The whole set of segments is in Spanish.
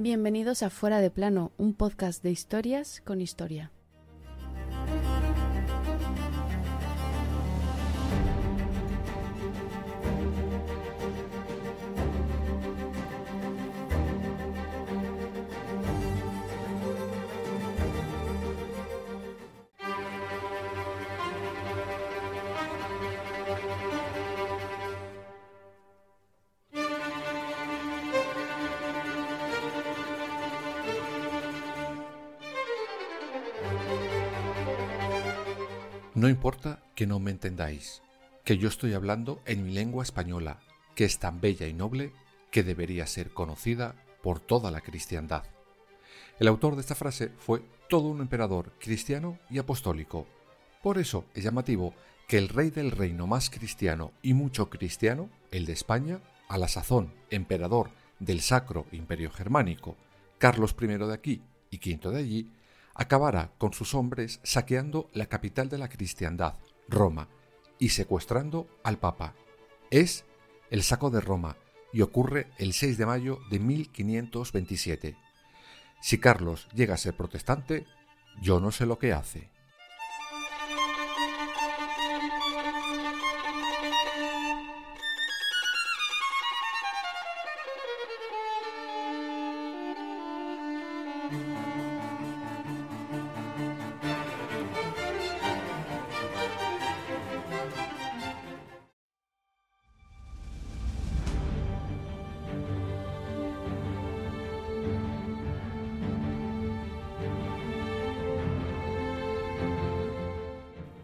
Bienvenidos a Fuera de Plano, un podcast de historias con historia. No importa que no me entendáis, que yo estoy hablando en mi lengua española, que es tan bella y noble que debería ser conocida por toda la cristiandad. El autor de esta frase fue todo un emperador cristiano y apostólico. Por eso es llamativo que el rey del reino más cristiano y mucho cristiano, el de España, a la sazón emperador del Sacro Imperio Germánico, Carlos I de aquí y V de allí, acabará con sus hombres saqueando la capital de la cristiandad, Roma, y secuestrando al Papa. Es el saco de Roma y ocurre el 6 de mayo de 1527. Si Carlos llega a ser protestante, yo no sé lo que hace.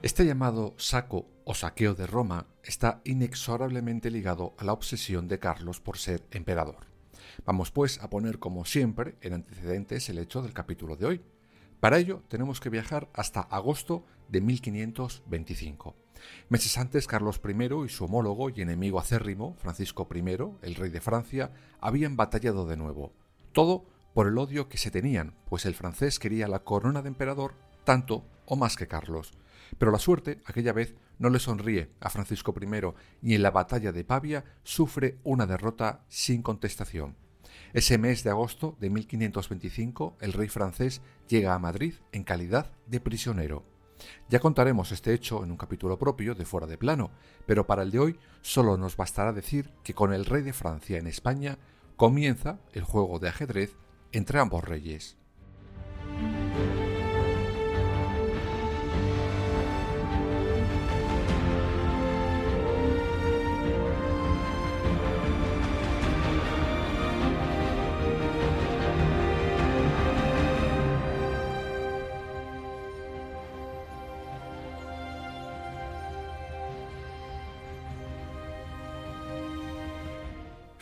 Este llamado saco o saqueo de Roma está inexorablemente ligado a la obsesión de Carlos por ser emperador. Vamos pues a poner como siempre en antecedentes el hecho del capítulo de hoy. Para ello tenemos que viajar hasta agosto de 1525. Meses antes, Carlos I y su homólogo y enemigo acérrimo, Francisco I, el rey de Francia, habían batallado de nuevo. Todo por el odio que se tenían, pues el francés quería la corona de emperador tanto o más que Carlos. Pero la suerte, aquella vez, no le sonríe a Francisco I y en la batalla de Pavia sufre una derrota sin contestación. Ese mes de agosto de 1525, el rey francés llega a Madrid en calidad de prisionero. Ya contaremos este hecho en un capítulo propio de Fuera de Plano, pero para el de hoy solo nos bastará decir que con el rey de Francia en España comienza el juego de ajedrez entre ambos reyes.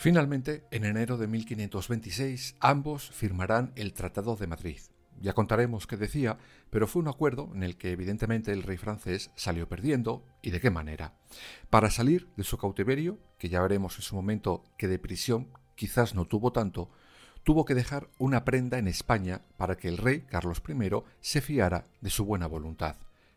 Finalmente, en enero de 1526, ambos firmarán el Tratado de Madrid. Ya contaremos qué decía, pero fue un acuerdo en el que evidentemente el rey francés salió perdiendo y de qué manera. Para salir de su cautiverio, que ya veremos en su momento que de prisión quizás no tuvo tanto, tuvo que dejar una prenda en España para que el rey Carlos I se fiara de su buena voluntad.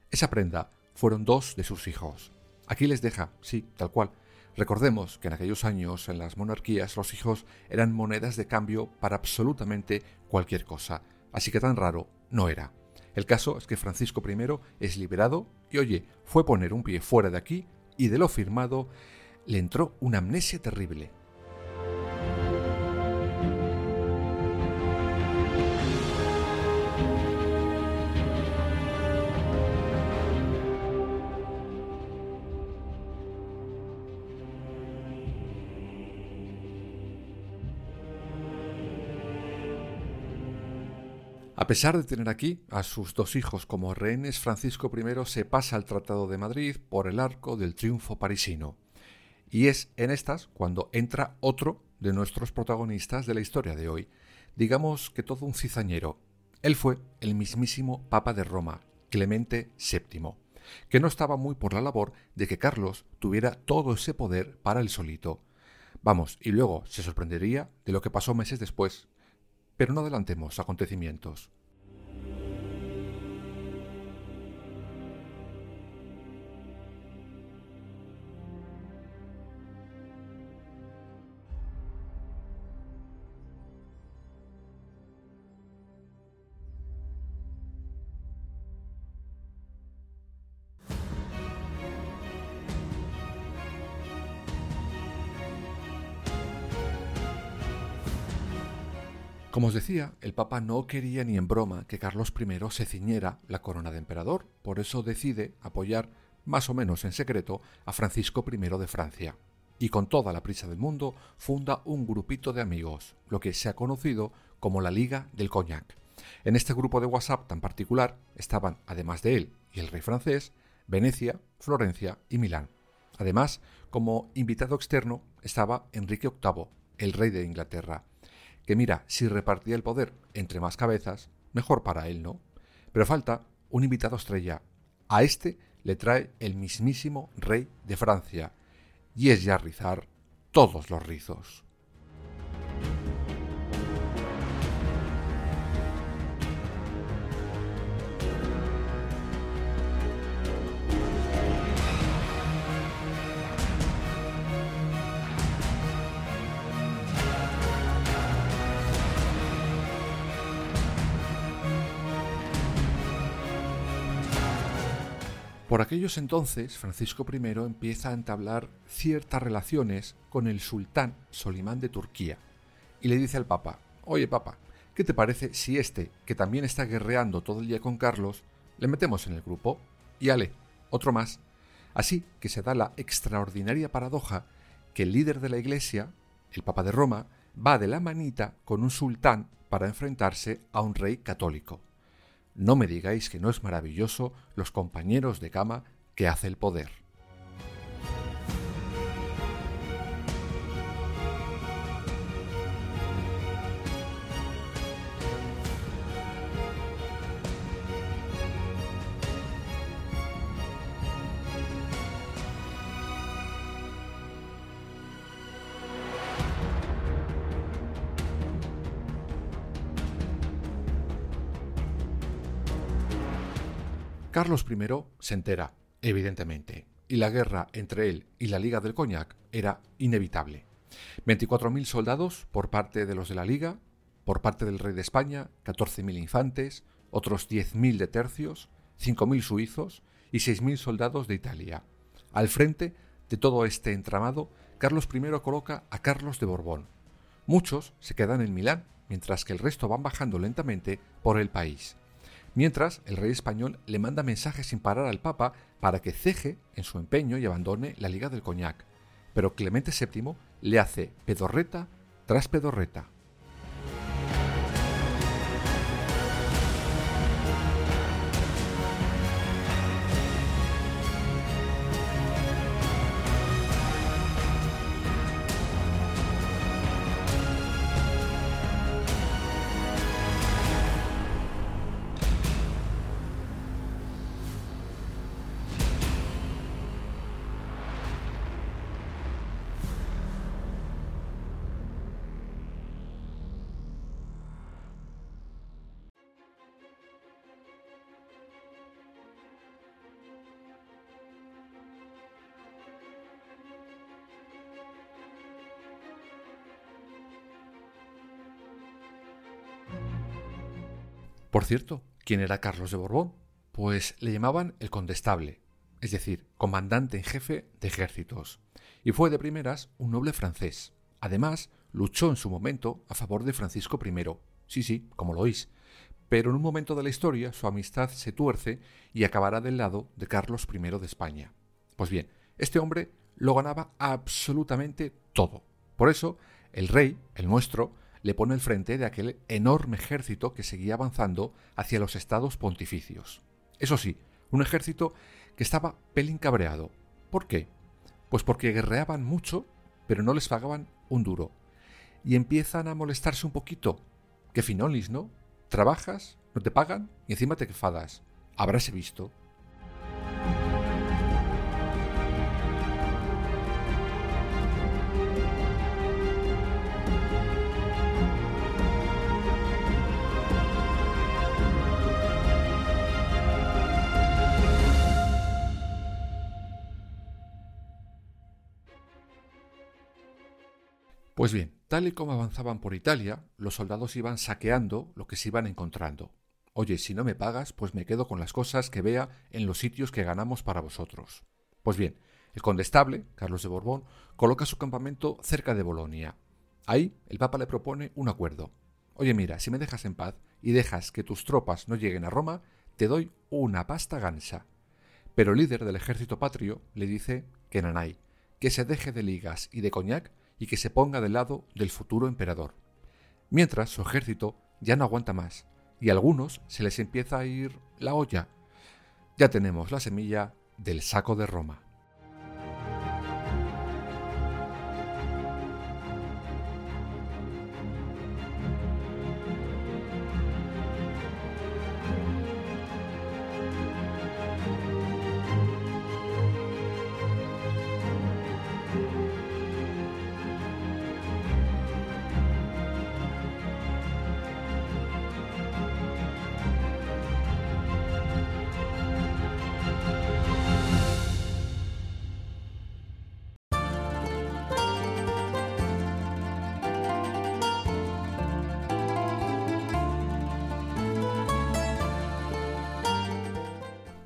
Esa prenda fueron dos de sus hijos. Aquí les deja, sí, tal cual, Recordemos que en aquellos años en las monarquías los hijos eran monedas de cambio para absolutamente cualquier cosa, así que tan raro no era. El caso es que Francisco I es liberado y oye, fue poner un pie fuera de aquí y de lo firmado le entró una amnesia terrible. A pesar de tener aquí a sus dos hijos como rehenes, Francisco I se pasa al Tratado de Madrid por el arco del triunfo parisino. Y es en estas cuando entra otro de nuestros protagonistas de la historia de hoy, digamos que todo un cizañero. Él fue el mismísimo Papa de Roma, Clemente VII, que no estaba muy por la labor de que Carlos tuviera todo ese poder para él solito. Vamos, y luego se sorprendería de lo que pasó meses después, pero no adelantemos acontecimientos. Como os decía, el Papa no quería ni en broma que Carlos I se ciñera la corona de emperador, por eso decide apoyar, más o menos en secreto, a Francisco I de Francia. Y con toda la prisa del mundo funda un grupito de amigos, lo que se ha conocido como la Liga del Cognac. En este grupo de WhatsApp tan particular estaban, además de él y el rey francés, Venecia, Florencia y Milán. Además, como invitado externo estaba Enrique VIII, el rey de Inglaterra, que mira, si repartía el poder entre más cabezas, mejor para él, ¿no? Pero falta un invitado estrella. A este le trae el mismísimo rey de Francia, y es ya rizar todos los rizos. Por aquellos entonces, Francisco I empieza a entablar ciertas relaciones con el sultán Solimán de Turquía y le dice al Papa, oye Papa, ¿qué te parece si este, que también está guerreando todo el día con Carlos, le metemos en el grupo? Y ale, otro más. Así que se da la extraordinaria paradoja que el líder de la Iglesia, el Papa de Roma, va de la manita con un sultán para enfrentarse a un rey católico. No me digáis que no es maravilloso los compañeros de cama que hace el poder. Carlos I se entera, evidentemente, y la guerra entre él y la Liga del Cognac era inevitable. 24.000 soldados por parte de los de la Liga, por parte del rey de España, 14.000 infantes, otros 10.000 de tercios, 5.000 suizos y 6.000 soldados de Italia. Al frente de todo este entramado, Carlos I coloca a Carlos de Borbón. Muchos se quedan en Milán, mientras que el resto van bajando lentamente por el país. Mientras, el rey español le manda mensajes sin parar al Papa para que ceje en su empeño y abandone la Liga del Coñac. Pero Clemente VII le hace pedorreta tras pedorreta. Por cierto, ¿quién era Carlos de Borbón? Pues le llamaban el condestable, es decir, comandante en jefe de ejércitos, y fue de primeras un noble francés. Además, luchó en su momento a favor de Francisco I. Sí, sí, como lo oís. Pero en un momento de la historia su amistad se tuerce y acabará del lado de Carlos I de España. Pues bien, este hombre lo ganaba absolutamente todo. Por eso, el rey, el nuestro, le pone al frente de aquel enorme ejército que seguía avanzando hacia los estados pontificios. Eso sí, un ejército que estaba pelín cabreado. ¿Por qué? Pues porque guerreaban mucho, pero no les pagaban un duro. Y empiezan a molestarse un poquito. Que finolis, ¿no? Trabajas, no te pagan y encima te quefadas. Habráse visto. Pues bien, tal y como avanzaban por Italia, los soldados iban saqueando lo que se iban encontrando. Oye, si no me pagas, pues me quedo con las cosas que vea en los sitios que ganamos para vosotros. Pues bien, el condestable, Carlos de Borbón, coloca su campamento cerca de Bolonia. Ahí el Papa le propone un acuerdo. Oye, mira, si me dejas en paz y dejas que tus tropas no lleguen a Roma, te doy una pasta gansa. Pero el líder del ejército patrio le dice que Nanay, que se deje de ligas y de coñac y que se ponga del lado del futuro emperador. Mientras su ejército ya no aguanta más y a algunos se les empieza a ir la olla. Ya tenemos la semilla del saco de Roma.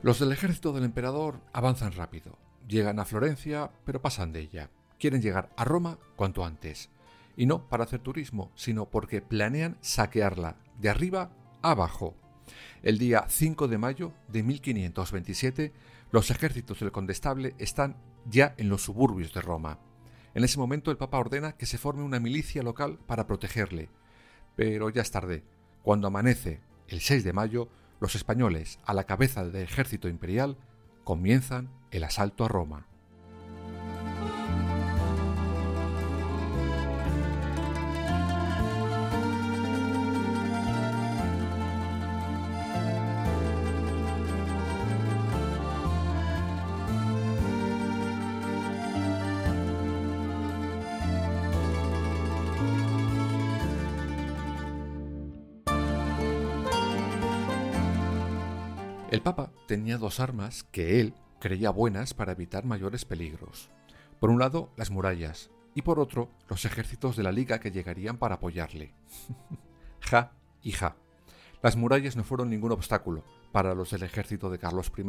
Los del ejército del emperador avanzan rápido. Llegan a Florencia, pero pasan de ella. Quieren llegar a Roma cuanto antes. Y no para hacer turismo, sino porque planean saquearla de arriba a abajo. El día 5 de mayo de 1527, los ejércitos del condestable están ya en los suburbios de Roma. En ese momento el Papa ordena que se forme una milicia local para protegerle. Pero ya es tarde. Cuando amanece el 6 de mayo, los españoles, a la cabeza del ejército imperial, comienzan el asalto a Roma. El Papa tenía dos armas que él creía buenas para evitar mayores peligros. Por un lado, las murallas, y por otro, los ejércitos de la Liga que llegarían para apoyarle. ja y ja. Las murallas no fueron ningún obstáculo para los del ejército de Carlos I,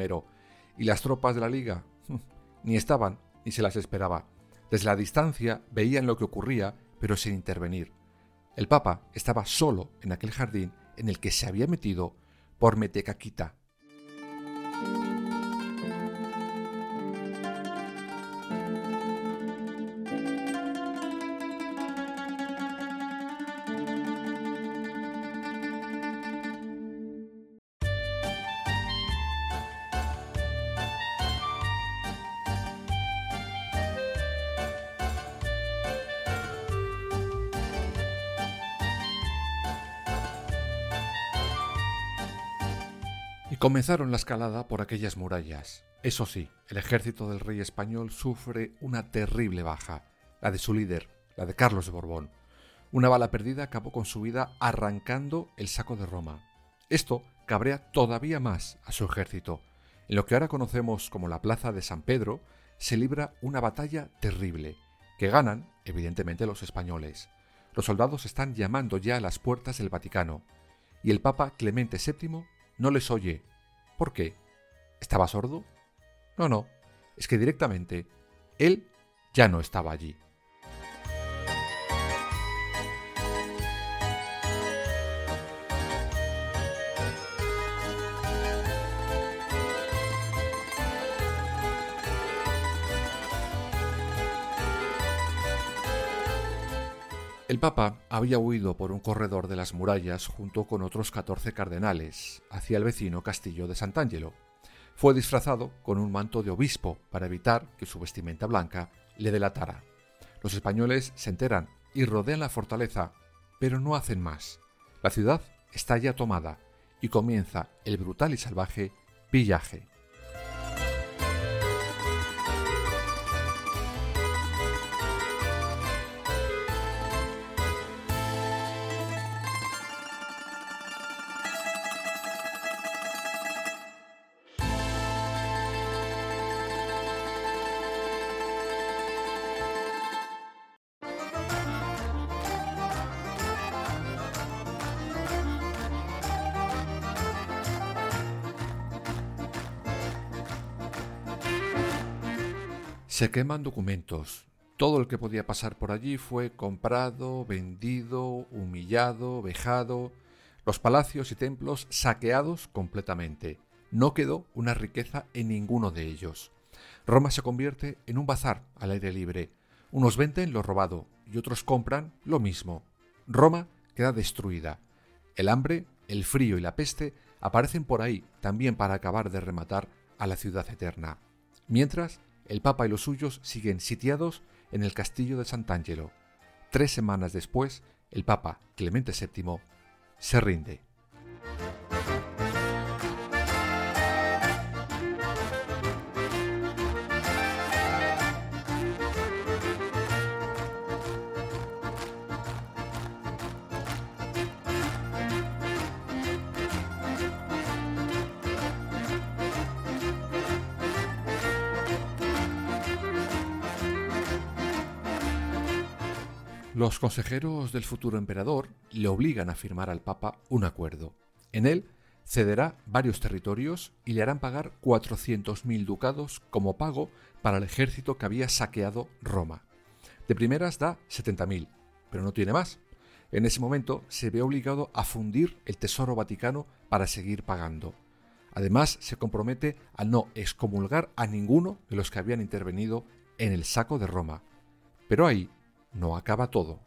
y las tropas de la Liga ni estaban ni se las esperaba. Desde la distancia veían lo que ocurría, pero sin intervenir. El Papa estaba solo en aquel jardín en el que se había metido por Metecaquita, Comenzaron la escalada por aquellas murallas. Eso sí, el ejército del rey español sufre una terrible baja, la de su líder, la de Carlos de Borbón. Una bala perdida acabó con su vida arrancando el saco de Roma. Esto cabrea todavía más a su ejército. En lo que ahora conocemos como la Plaza de San Pedro, se libra una batalla terrible, que ganan, evidentemente, los españoles. Los soldados están llamando ya a las puertas del Vaticano, y el Papa Clemente VII no les oye ¿Por qué? ¿Estaba sordo? No, no, es que directamente él ya no estaba allí. El Papa había huido por un corredor de las murallas junto con otros 14 cardenales hacia el vecino castillo de Sant'Angelo. Fue disfrazado con un manto de obispo para evitar que su vestimenta blanca le delatara. Los españoles se enteran y rodean la fortaleza, pero no hacen más. La ciudad está ya tomada y comienza el brutal y salvaje pillaje. Se queman documentos, Todo el que podía pasar por allí fue comprado, vendido, humillado, vejado, los palacios y templos saqueados completamente. No quedó una riqueza en ninguno de ellos. Roma se convierte en un bazar al aire libre. Unos venden lo robado y otros compran lo mismo. Roma queda destruida. El hambre, el frío y la peste aparecen por ahí también para acabar de rematar a la ciudad eterna. Mientras, el Papa y los suyos siguen sitiados en el castillo de Sant'Angelo. Tres semanas después, el Papa Clemente VII se rinde. Los consejeros del futuro emperador le obligan a firmar al Papa un acuerdo. En él cederá varios territorios y le harán pagar 400.000 ducados como pago para el ejército que había saqueado Roma. De primeras da 70.000, pero no tiene más. En ese momento se ve obligado a fundir el Tesoro Vaticano para seguir pagando. Además, se compromete a no excomulgar a ninguno de los que habían intervenido en el saco de Roma. Pero ahí no acaba todo.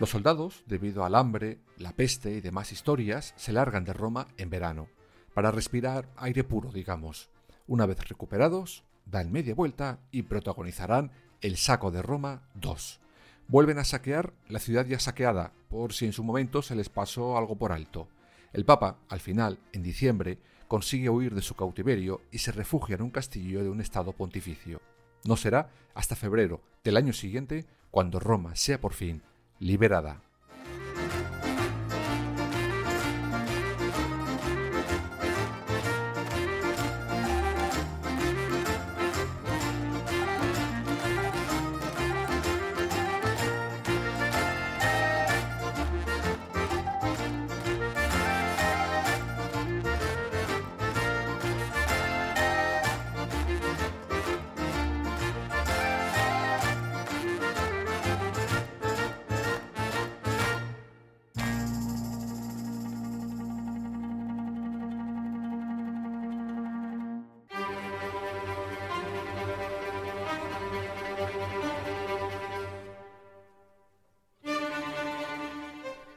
Los soldados, debido al hambre, la peste y demás historias, se largan de Roma en verano, para respirar aire puro, digamos. Una vez recuperados, dan media vuelta y protagonizarán el saco de Roma 2. Vuelven a saquear la ciudad ya saqueada, por si en su momento se les pasó algo por alto. El Papa, al final, en diciembre, consigue huir de su cautiverio y se refugia en un castillo de un estado pontificio. No será hasta febrero del año siguiente cuando Roma sea por fin liberada.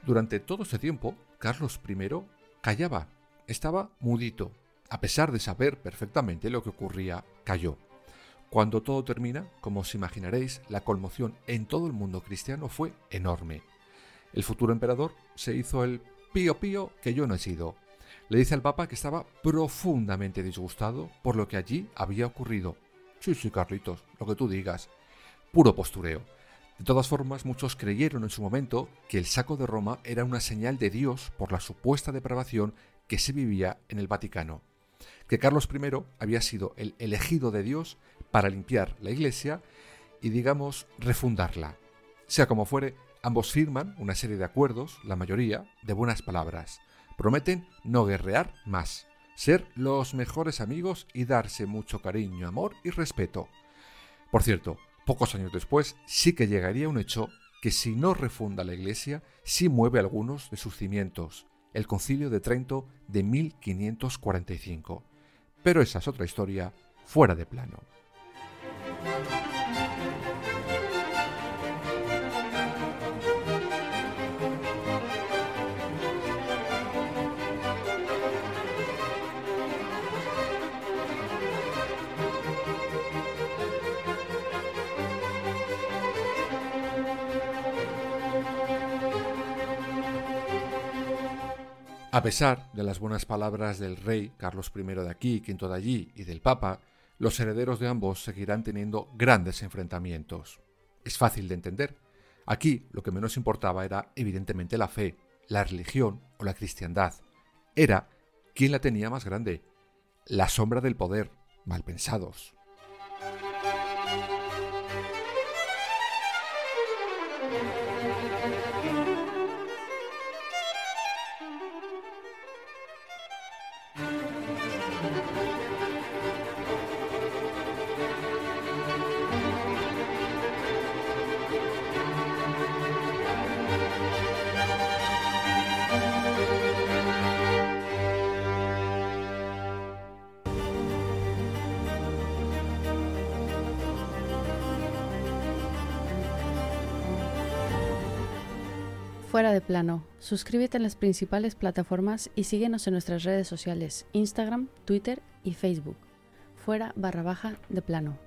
Durante todo ese tiempo, Carlos I callaba, estaba mudito. A pesar de saber perfectamente lo que ocurría, cayó. Cuando todo termina, como os imaginaréis, la conmoción en todo el mundo cristiano fue enorme. El futuro emperador se hizo el pío pío que yo no he sido. Le dice al Papa que estaba profundamente disgustado por lo que allí había ocurrido. Sí, sí, Carlitos, lo que tú digas. Puro postureo. De todas formas, muchos creyeron en su momento que el saco de Roma era una señal de Dios por la supuesta depravación que se vivía en el Vaticano, que Carlos I había sido el elegido de Dios para limpiar la Iglesia y, digamos, refundarla. Sea como fuere, ambos firman una serie de acuerdos, la mayoría, de buenas palabras. Prometen no guerrear más, ser los mejores amigos y darse mucho cariño, amor y respeto. Por cierto, Pocos años después sí que llegaría un hecho que si no refunda la Iglesia, sí mueve algunos de sus cimientos, el Concilio de Trento de 1545. Pero esa es otra historia fuera de plano. A pesar de las buenas palabras del rey Carlos I de aquí, Quinto de allí y del Papa, los herederos de ambos seguirán teniendo grandes enfrentamientos. es fácil de entender. Aquí lo que menos importaba era evidentemente la fe, la religión o la cristiandad. Era quién la tenía más grande. La sombra del poder, mal pensados. Fuera de plano, suscríbete en las principales plataformas y síguenos en nuestras redes sociales, Instagram, Twitter y Facebook. Fuera barra baja de plano.